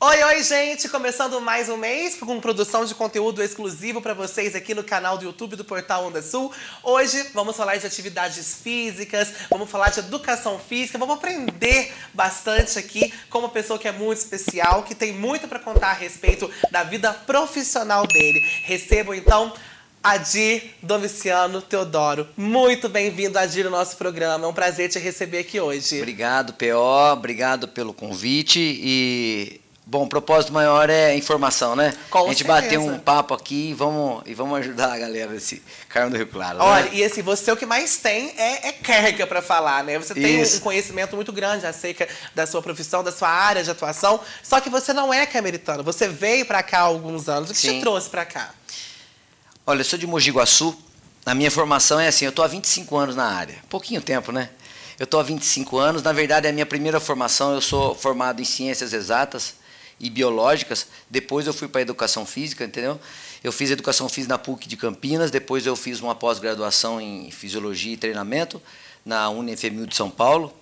Oi, oi, gente! Começando mais um mês com produção de conteúdo exclusivo para vocês aqui no canal do YouTube do Portal Onda Sul. Hoje vamos falar de atividades físicas, vamos falar de educação física, vamos aprender bastante aqui com uma pessoa que é muito especial, que tem muito para contar a respeito da vida profissional dele. Recebo então Adir Domiciano Teodoro. Muito bem-vindo, Adir, ao nosso programa. É um prazer te receber aqui hoje. Obrigado, PO. Obrigado pelo convite e Bom, o propósito maior é informação, né? Com a gente certeza. bater um papo aqui e vamos, e vamos ajudar a galera desse Carmo do Rio Claro. Olha, né? e assim, você o que mais tem é, é carga para falar, né? Você tem Isso. um conhecimento muito grande acerca da sua profissão, da sua área de atuação, só que você não é cameritano. Você veio para cá há alguns anos. O que te Sim. trouxe trouxe para cá? Olha, eu sou de Mogi Guaçu. A minha formação é assim, eu tô há 25 anos na área. Pouquinho tempo, né? Eu tô há 25 anos. Na verdade, é a minha primeira formação, eu sou formado em ciências exatas e biológicas. Depois eu fui para educação física, entendeu? Eu fiz educação física na PUC de Campinas, depois eu fiz uma pós-graduação em fisiologia e treinamento na UniFMU de São Paulo.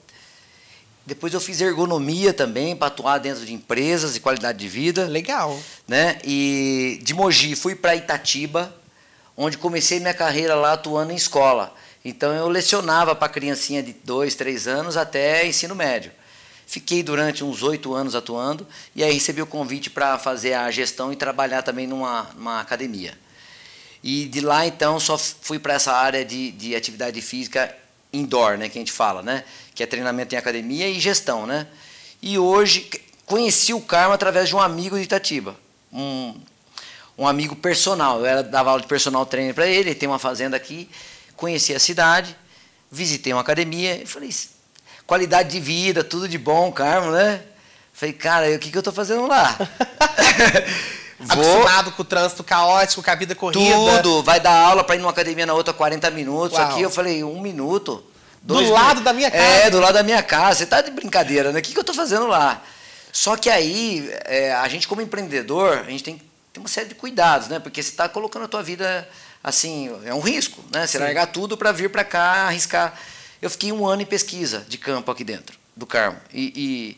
Depois eu fiz ergonomia também, para atuar dentro de empresas e qualidade de vida Legal. né? E de Mogi fui para Itatiba, onde comecei minha carreira lá atuando em escola. Então eu lecionava para criancinha de dois, três anos até ensino médio. Fiquei durante uns oito anos atuando e aí recebi o convite para fazer a gestão e trabalhar também numa, numa academia. E de lá então só fui para essa área de, de atividade física indoor, né, que a gente fala, né, que é treinamento em academia e gestão, né. E hoje conheci o Carmo através de um amigo de Itatiba, um, um amigo personal. Eu era, dava aula de personal trainer para ele, ele tem uma fazenda aqui. Conheci a cidade, visitei uma academia e falei, qualidade de vida, tudo de bom, Carmo, né? Falei, cara, o que, que eu estou fazendo lá? Acostumado com o trânsito caótico, com a vida corrida. Tudo, vai dar aula para ir numa academia na outra 40 minutos. Uau. Aqui eu falei, um minuto. Do lado da minha É, casa. do lado da minha casa. Você tá de brincadeira, né? O que, que eu tô fazendo lá? Só que aí, é, a gente como empreendedor, a gente tem que ter uma série de cuidados, né? Porque você está colocando a tua vida, assim, é um risco, né? Você Sim. largar tudo para vir para cá, arriscar. Eu fiquei um ano em pesquisa de campo aqui dentro do Carmo. E,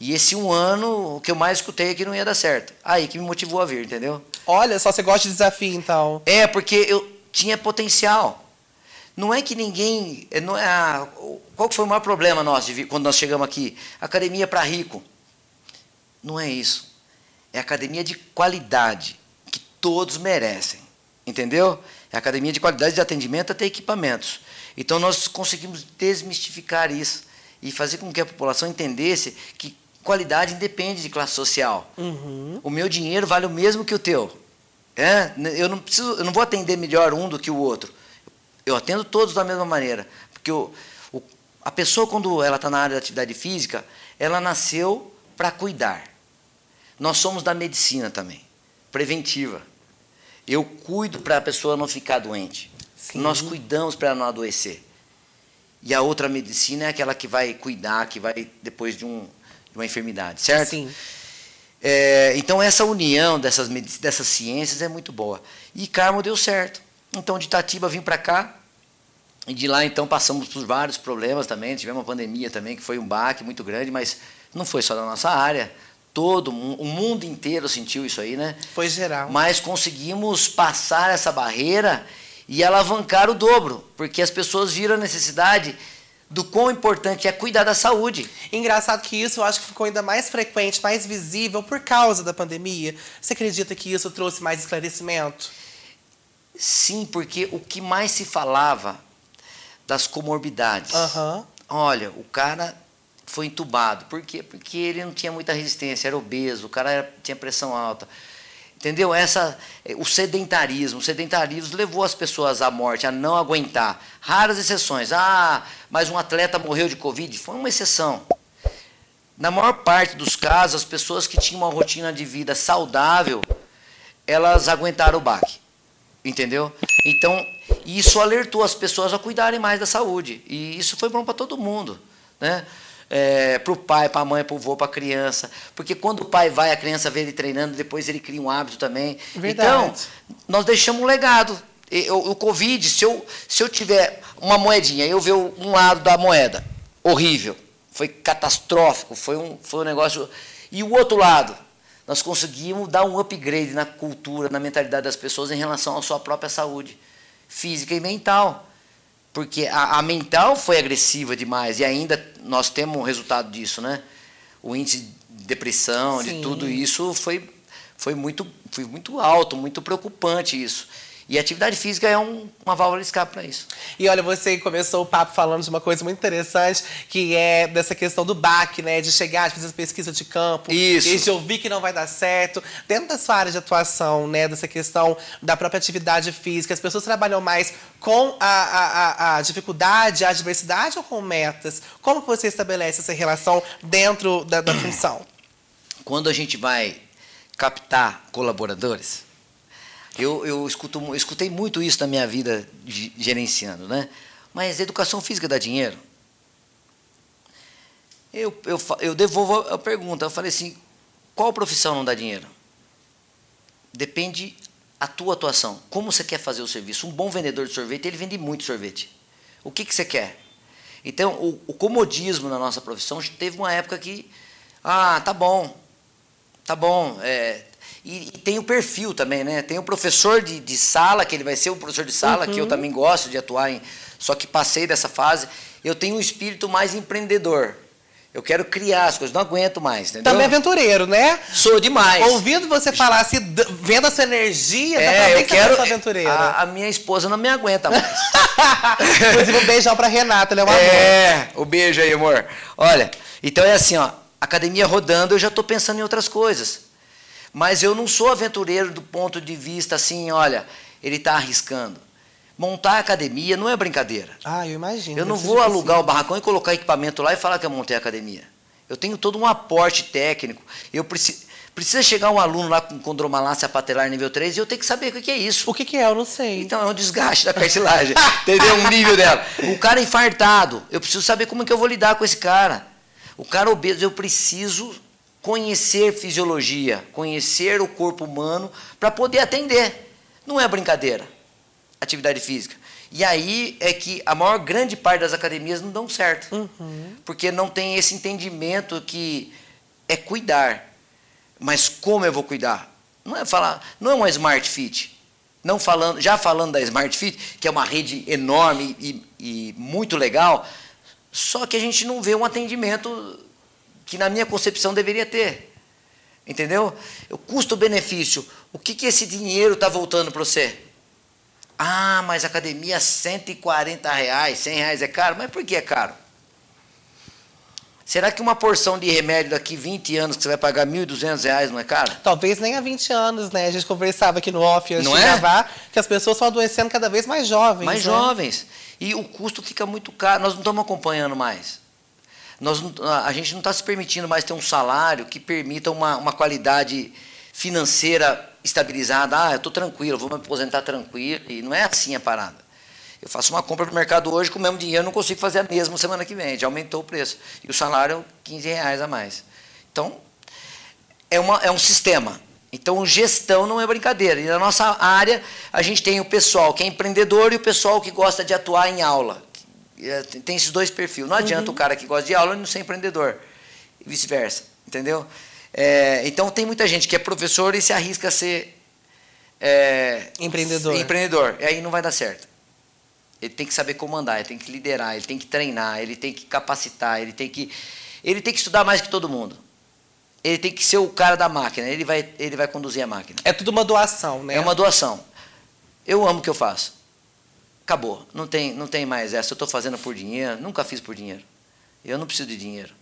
e, e esse um ano, o que eu mais escutei é que não ia dar certo. Aí que me motivou a vir, entendeu? Olha, só você gosta de desafio, então. É, porque eu tinha potencial. Não é que ninguém. é, Não é a- qual foi o maior problema nosso de quando nós chegamos aqui? Academia para rico. Não é isso. É academia de qualidade, que todos merecem. Entendeu? É academia de qualidade de atendimento até equipamentos. Então nós conseguimos desmistificar isso e fazer com que a população entendesse que qualidade independe de classe social. Uhum. O meu dinheiro vale o mesmo que o teu. É? Eu não preciso, eu não vou atender melhor um do que o outro. Eu atendo todos da mesma maneira, porque o, o- a pessoa quando ela está na área da atividade física, ela nasceu para cuidar. Nós somos da medicina também, preventiva. Eu cuido para a pessoa não ficar doente. Sim. Nós cuidamos para ela não adoecer. E a outra medicina é aquela que vai cuidar, que vai depois de, um, de uma enfermidade, certo? Sim. É, então essa união dessas, dessas ciências é muito boa. E Carmo deu certo. Então de Itatiba vim para cá. E de lá então passamos por vários problemas também. Tivemos uma pandemia também, que foi um baque muito grande, mas não foi só da nossa área. Todo o mundo inteiro sentiu isso aí, né? Foi geral. Mas conseguimos passar essa barreira e alavancar o dobro, porque as pessoas viram a necessidade do quão importante é cuidar da saúde. Engraçado que isso eu acho que ficou ainda mais frequente, mais visível por causa da pandemia. Você acredita que isso trouxe mais esclarecimento? Sim, porque o que mais se falava das comorbidades. Aham. Olha, o cara foi entubado. Por quê? Porque ele não tinha muita resistência, era obeso, o cara era- tinha pressão alta. Entendeu? Essa, eh, o sedentarismo. O sedentarismo levou as pessoas à morte, a não aguentar. Raras exceções. Ah, mas um atleta morreu de Covid. Foi uma exceção. Na maior parte dos casos, as pessoas que tinham uma rotina de vida saudável, elas aguentaram o baque. Entendeu? Então, isso alertou as pessoas a cuidarem mais da saúde. E isso foi bom para todo mundo. Né? É, para o pai, para a mãe, para o avô, para a criança. Porque quando o pai vai, a criança vê ele treinando, depois ele cria um hábito também. Verdade. Então, nós deixamos um legado. E, O, Covid, se eu, se eu tiver uma moedinha, eu ver um lado da moeda, horrível, foi catastrófico, foi um, foi um negócio. E o outro lado, nós conseguimos dar um upgrade na cultura, na mentalidade das pessoas em relação à sua própria saúde física e mental. Porque a, a mental foi agressiva demais e ainda nós temos um resultado disso, né? O índice de depressão, Sim. de tudo isso foi, foi, muito, foi muito alto, muito preocupante isso. E a atividade física é um, uma válvula de escape para isso. E olha, você começou o papo falando de uma coisa muito interessante, que é dessa questão do BAC, né? De chegar, de fazer pesquisa de campo. Isso. E de ouvir que não vai dar certo. Dentro da sua área de atuação, né? Dessa questão da própria atividade física, as pessoas trabalham mais com a, a, a dificuldade, a adversidade ou com metas? Como que você estabelece essa relação dentro da, da função? Quando a gente vai captar colaboradores, eu, eu, escuto, eu escutei muito isso na minha vida gerenciando, né? Mas educação física dá dinheiro? Eu, eu, eu devolvo a pergunta. Eu falei assim: qual profissão não dá dinheiro? Depende a tua atuação. Como você quer fazer o serviço? Um bom vendedor de sorvete, ele vende muito sorvete. O que, que você quer? Então, o, o comodismo na nossa profissão teve uma época que, ah, tá bom, tá bom, é, e, e, tem o perfil também, né? Tem o professor de, de sala, que ele vai ser o professor de sala, uhum. que eu uhum. também gosto de atuar em. Só que passei dessa fase. Eu tenho um espírito mais empreendedor. Eu quero criar as coisas, não aguento mais, entendeu? Também aventureiro, né? Sou demais. Ouvindo você falar, se vendo a sua energia, é, eu quero tá aventureiro. A, a, minha esposa não me aguenta mais. Inclusive, um beijão pra Renata, ela é uma É, o beijo aí, amor. Olha, então é assim, ó, academia rodando, eu já estou pensando em outras coisas. Mas eu não sou aventureiro do ponto de vista assim, olha, ele está arriscando. Montar a academia não é brincadeira. Ah, eu imagino. Eu não vou alugar o barracão e colocar equipamento lá e falar que eu montei a academia. Eu tenho todo um aporte técnico. Eu preciso. Precisa chegar um aluno lá com condromalácia patelar nível 3 e eu tenho que saber o que é isso. O que é? Eu não sei. Então é um desgaste da cartilagem. entendeu? Um nível dela. O cara é infartado. Eu preciso saber como é que eu vou lidar com esse cara. O cara obeso, eu preciso conhecer fisiologia, conhecer o corpo humano para poder atender. Não é brincadeira. Atividade física. E aí é que a maior grande parte das academias não dão certo. Uhum. Porque não tem esse entendimento que é cuidar. Mas como eu vou cuidar? Não é falar, não é uma Smart Fit. Não falando, já falando da Smart Fit, que é uma rede enorme e, e muito legal, só que a gente não vê um atendimento que na minha concepção deveria ter. Entendeu? O custo-benefício. O que, que esse dinheiro está voltando para você? Ah, mas academia 140 reais, 100 reais é caro. Mas por que é caro? Será que uma porção de remédio daqui 20 anos que você vai pagar 1.200 reais não é caro? Talvez nem há 20 anos, né? A gente conversava aqui no off antes não de é? gravar que as pessoas estão adoecendo cada vez mais jovens. Mais né? jovens. E o custo fica muito caro. Nós não estamos acompanhando mais. Nós, a gente não está se permitindo mais ter um salário que permita uma, uma qualidade financeira estabilizada. Ah, eu estou tranquilo, vou me aposentar tranquilo. E não é assim a parada. Eu faço uma compra no mercado hoje com o mesmo dinheiro, não consigo fazer a mesma semana que vem. Já aumentou o preço. E o salário é 15 reais a mais. Então, é, uma, é um sistema. Então, gestão não é brincadeira. E na nossa área, a gente tem o pessoal que é empreendedor e o pessoal que gosta de atuar em aula. É, tem esses dois perfis. Não adianta uhum. o cara que gosta de aula não ser empreendedor. E vice-versa. Entendeu? É, então tem muita gente que é professor e se arrisca a ser é, empreendedor. empreendedor. E aí não vai dar certo. Ele tem que saber comandar, ele tem que liderar, ele tem que treinar, ele tem que capacitar, ele tem que, ele tem que estudar mais que todo mundo. Ele tem que ser o cara da máquina, ele vai, ele vai conduzir a máquina. É tudo uma doação, né? É uma doação. Eu amo o que eu faço acabou. Não tem, não tem mais essa. Eu estou fazendo por dinheiro. Nunca fiz por dinheiro. Eu não preciso de dinheiro.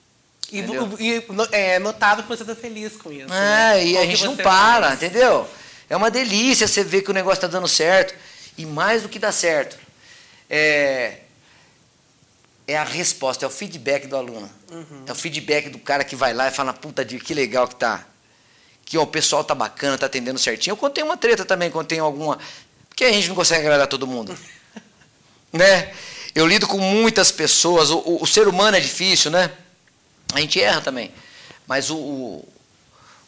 E, e é notável que você está feliz com isso. É, né? e a gente não para, faz. entendeu? É uma delícia você ver que o negócio está dando certo. E mais do que dá certo, é, é a resposta, é o feedback do aluno. Uhum. É o feedback do cara que vai lá e fala, puta de que legal que tá. Que ó, o pessoal tá bacana, tá atendendo certinho. Eu contei uma treta também, contei alguma. Porque a gente não consegue agradar todo mundo. né? Eu lido com muitas pessoas, o, o, o, ser humano é difícil, né? A gente erra também. Mas o, o,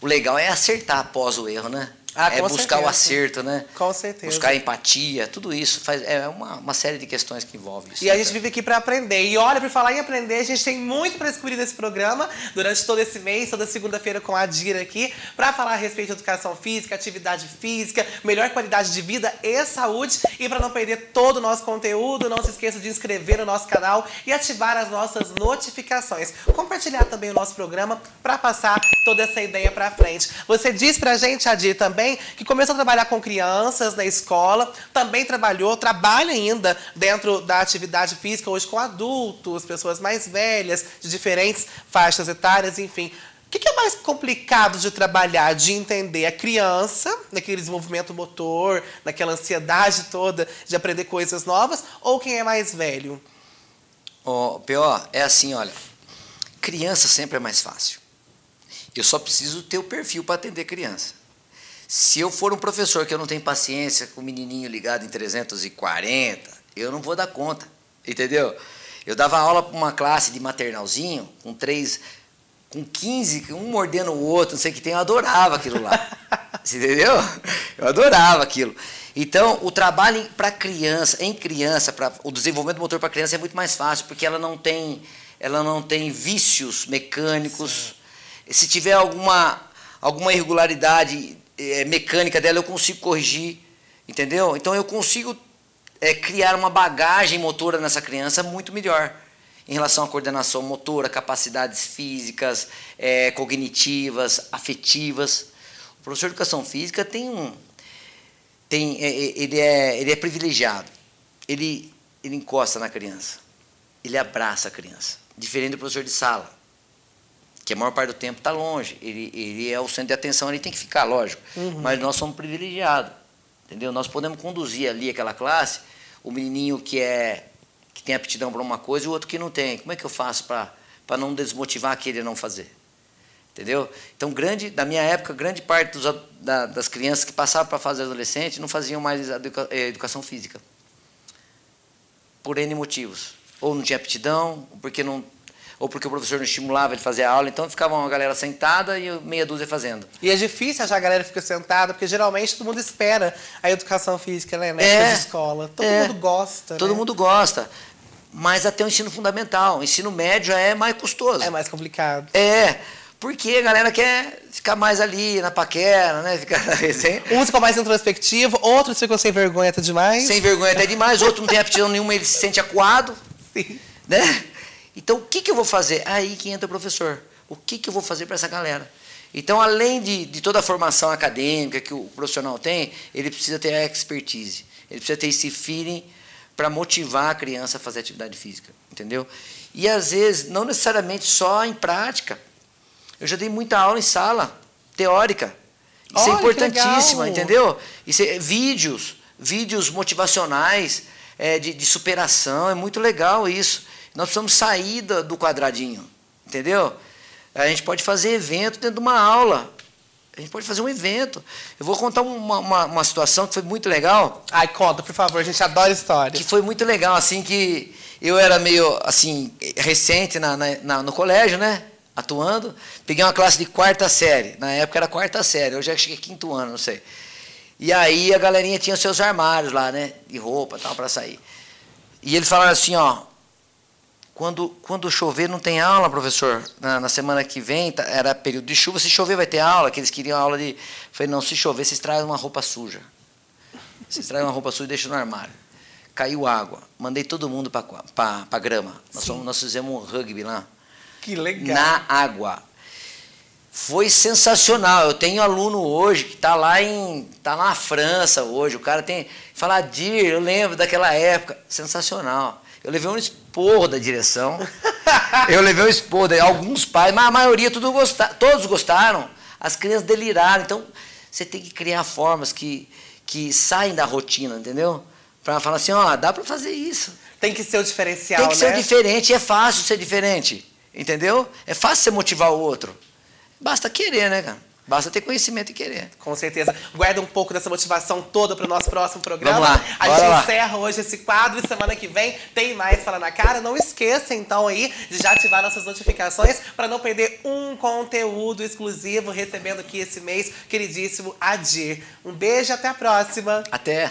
o legal é acertar após o erro, né? Ah, é buscar o certeza. acerto, né? Com certeza. Buscar empatia, tudo isso faz, é uma, uma série de questões que envolve isso. E a né, gente cara? vive aqui para aprender. E olha, por falar em aprender, a gente tem muito para descobrir nesse programa durante todo esse mês, toda segunda-feira com a Dira aqui, para falar a respeito de educação física, atividade física, melhor qualidade de vida e saúde. E para não perder todo o nosso conteúdo, não se esqueça de inscrever no nosso canal e ativar as nossas notificações. Compartilhar também o nosso programa para passar toda essa ideia para frente. Você disse pra gente, Adir, também, que começou a trabalhar com crianças na escola, também trabalhou, trabalha ainda dentro da atividade física, hoje com adultos, pessoas mais velhas, de diferentes faixas etárias, enfim. O que que é mais complicado de trabalhar, de entender a criança, naquele desenvolvimento motor, naquela ansiedade toda de aprender coisas novas, ou quem é mais velho? Ó, P.O., é assim, olha. Criança sempre é mais fácil. Eu só preciso ter o perfil para atender criança. Se eu for um professor que eu não tenho paciência com o menininho ligado em 340, eu não vou dar conta, entendeu? Eu dava aula para uma classe de maternalzinho, com três, com 15, um mordendo o outro, não sei o que tem, eu adorava aquilo lá. Entendeu? Eu adorava aquilo. Então, o trabalho para criança, em criança, para o desenvolvimento motor para criança é muito mais fácil, porque ela não tem, ela não tem vícios mecânicos. Se tiver alguma, alguma irregularidade eh, mecânica dela, eu consigo corrigir, entendeu? Então, eu consigo eh, criar uma bagagem motora nessa criança muito melhor em relação à coordenação motora, capacidades físicas, eh, cognitivas, afetivas. O professor de educação física tem um, tem, é, é, ele, é, ele é privilegiado. Ele, ele encosta na criança. Ele abraça a criança. Diferente do professor de sala, que a maior parte do tempo está longe. Ele, ele é o centro de atenção, ele tem que ficar, lógico. Mas nós somos privilegiados. Entendeu? Nós podemos conduzir ali aquela classe, o menininho que, é, que tem aptidão para uma coisa e o outro que não tem. Como é que eu faço para não desmotivar aquele a não fazer? Entendeu? Então, grande, na minha época, grande parte dos, da- das crianças que passavam para a fase adolescente não faziam mais educa- eh, educação física. Por N motivos. Ou não tinha aptidão, ou porque, não, ou porque o professor não estimulava ele a fazer a aula, então ficava uma galera sentada e meia dúzia fazendo. E é difícil achar a galera que fica sentada, porque geralmente todo mundo espera a educação física, né? Na É, época de escola. Todo é. mundo gosta. Todo né? mundo gosta. Mas até o ensino fundamental. O ensino médio é mais custoso. É mais complicado. É, porque a galera quer ficar mais ali na paquera, né? Ficar na resenha. Uns ficam mais introspectivo, outros ficam sem vergonha até demais. Sem vergonha até demais, outro não tem aptidão nenhuma, ele se sente acuado, Sim. né? Então, o que, que eu vou fazer? Aí que entra o professor. O que, que eu vou fazer para essa galera? Então, além de, de toda a formação acadêmica que o profissional tem, ele precisa ter a expertise. Ele precisa ter esse feeling para motivar a criança a fazer atividade física, entendeu? E, às vezes, não necessariamente só em prática. Eu já dei muita aula em sala, teórica. Isso Olha, é importantíssimo, entendeu? Isso é, vídeos, vídeos motivacionais é, de, de superação, é muito legal isso. Nós precisamos sair do quadradinho, entendeu? A gente pode fazer evento dentro de uma aula. A gente pode fazer um evento. Eu vou contar uma, uma, uma situação que foi muito legal Ai, conta, por favor, a gente adora história. que foi muito legal, assim, que eu era meio, assim, recente na, na- na- no colégio, né? Atuando. Peguei uma classe de quarta série. Na época era quarta série, eu já cheguei quinto ano, não sei. E aí a galerinha tinha seus armários lá, né? De roupa e tal, para sair. E eles falaram assim, ó. Quando, quando chover não tem aula, professor. Na, na semana que vem, tá- era período de chuva, se chover vai ter aula, que eles queriam aula de. Falei, não, se chover, vocês trazem uma roupa suja. Vocês trazem uma roupa suja e deixam no armário. Caiu água. Mandei todo mundo para a grama. Nós, fomos- nós fizemos um rugby lá. Que legal. Na água. Foi sensacional. Eu tenho aluno hoje que está lá em. tá na França hoje. O cara tem. Fala, Dir, eu lembro daquela época. Sensacional. Eu levei um esporro da direção. eu levei um esporro. da- Alguns pais, mas a maioria tudo gosta, todos gostaram. As crianças deliraram. Então, você tem que criar formas que, que saem da rotina, entendeu? Para falar assim, ó, dá para fazer isso. Tem que ser o diferencial, Tem que né? ser diferente, é fácil ser diferente. Entendeu? É fácil você motivar o outro. Basta querer, né, cara? Basta ter conhecimento e querer. Com certeza. Guarda um pouco dessa motivação toda para o nosso próximo programa. Vamos lá, A gente lá. encerra hoje esse quadro e semana que vem tem mais Fala na Cara. Não esqueça, então, aí, de já ativar nossas notificações para não perder um conteúdo exclusivo recebendo aqui esse mês, queridíssimo Adir. Um beijo e até a próxima. Até.